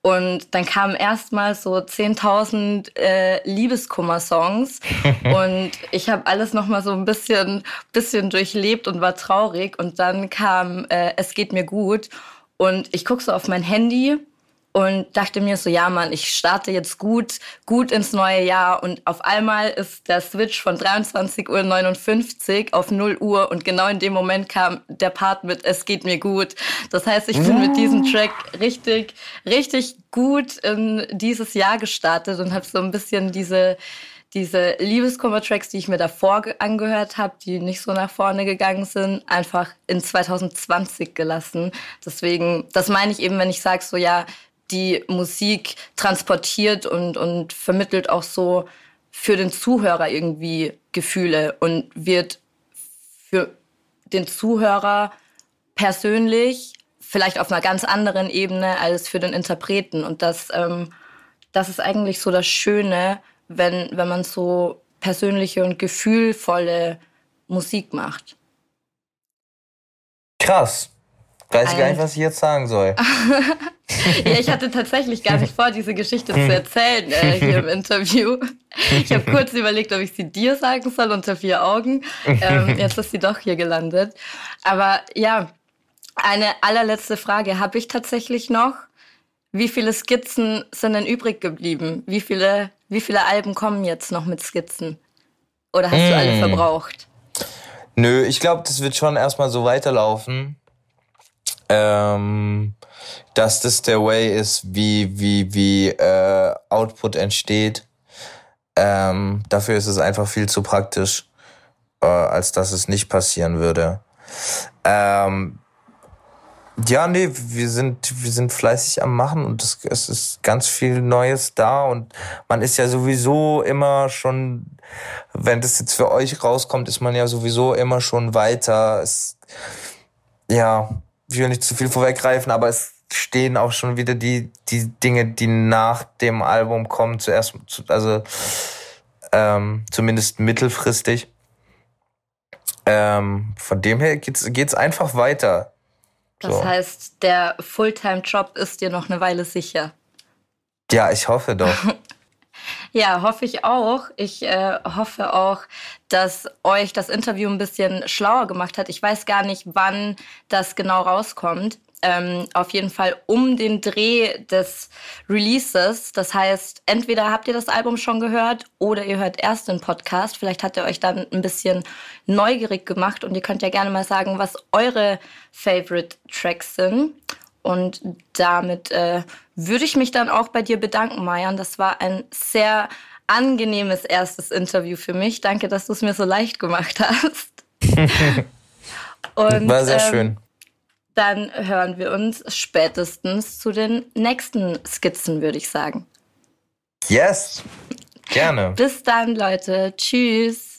Und dann kamen erstmal so 10.000 äh, Liebeskummer-Songs [LAUGHS] und ich habe alles nochmal so ein bisschen, bisschen durchlebt und war traurig. Und dann kam äh, Es geht mir gut und ich gucke so auf mein Handy und dachte mir so, ja Mann, ich starte jetzt gut, gut ins neue Jahr und auf einmal ist der Switch von 23.59 Uhr auf 0 Uhr und genau in dem Moment kam der Part mit Es geht mir gut. Das heißt, ich bin mit diesem Track richtig, richtig gut in dieses Jahr gestartet und habe so ein bisschen diese diese Liebeskummer-Tracks, die ich mir davor angehört habe, die nicht so nach vorne gegangen sind, einfach in 2020 gelassen. Deswegen, das meine ich eben, wenn ich sage so, ja, die Musik transportiert und, und vermittelt auch so für den Zuhörer irgendwie Gefühle und wird für den Zuhörer persönlich vielleicht auf einer ganz anderen Ebene als für den Interpreten. Und das, ähm, das ist eigentlich so das Schöne, wenn, wenn man so persönliche und gefühlvolle Musik macht. Krass. Weiß ich gar nicht, was ich jetzt sagen soll. [LAUGHS] ja, ich hatte tatsächlich gar nicht vor, diese Geschichte zu erzählen äh, hier im Interview. Ich habe [LAUGHS] kurz überlegt, ob ich sie dir sagen soll unter vier Augen. Ähm, [LAUGHS] jetzt ist sie doch hier gelandet. Aber ja, eine allerletzte Frage habe ich tatsächlich noch. Wie viele Skizzen sind denn übrig geblieben? Wie viele, wie viele Alben kommen jetzt noch mit Skizzen? Oder hast mm. du alle hm. verbraucht? Nö, ich glaube, das wird schon erstmal so weiterlaufen ähm, dass das der Way ist, wie, wie, wie äh, Output entsteht. Ähm, dafür ist es einfach viel zu praktisch, äh, als dass es nicht passieren würde. Ähm, ja, nee, wir sind, wir sind fleißig am Machen und es, es ist ganz viel Neues da und man ist ja sowieso immer schon, wenn das jetzt für euch rauskommt, ist man ja sowieso immer schon weiter. Es, ja, ich will nicht zu viel vorweggreifen, aber es stehen auch schon wieder die, die Dinge, die nach dem Album kommen, zuerst, also ähm, zumindest mittelfristig. Ähm, von dem her geht's, geht's einfach weiter. Das so. heißt, der Fulltime-Job ist dir noch eine Weile sicher. Ja, ich hoffe doch. [LAUGHS] Ja, hoffe ich auch. Ich äh, hoffe auch, dass euch das Interview ein bisschen schlauer gemacht hat. Ich weiß gar nicht, wann das genau rauskommt. Ähm, auf jeden Fall um den Dreh des Releases. Das heißt, entweder habt ihr das Album schon gehört oder ihr hört erst den Podcast. Vielleicht hat er euch dann ein bisschen neugierig gemacht und ihr könnt ja gerne mal sagen, was eure Favorite Tracks sind. Und damit äh, würde ich mich dann auch bei dir bedanken, Mayan. Das war ein sehr angenehmes erstes Interview für mich. Danke, dass du es mir so leicht gemacht hast. [LAUGHS] Und, war sehr ähm, schön. Dann hören wir uns spätestens zu den nächsten Skizzen, würde ich sagen. Yes, gerne. Bis dann, Leute. Tschüss.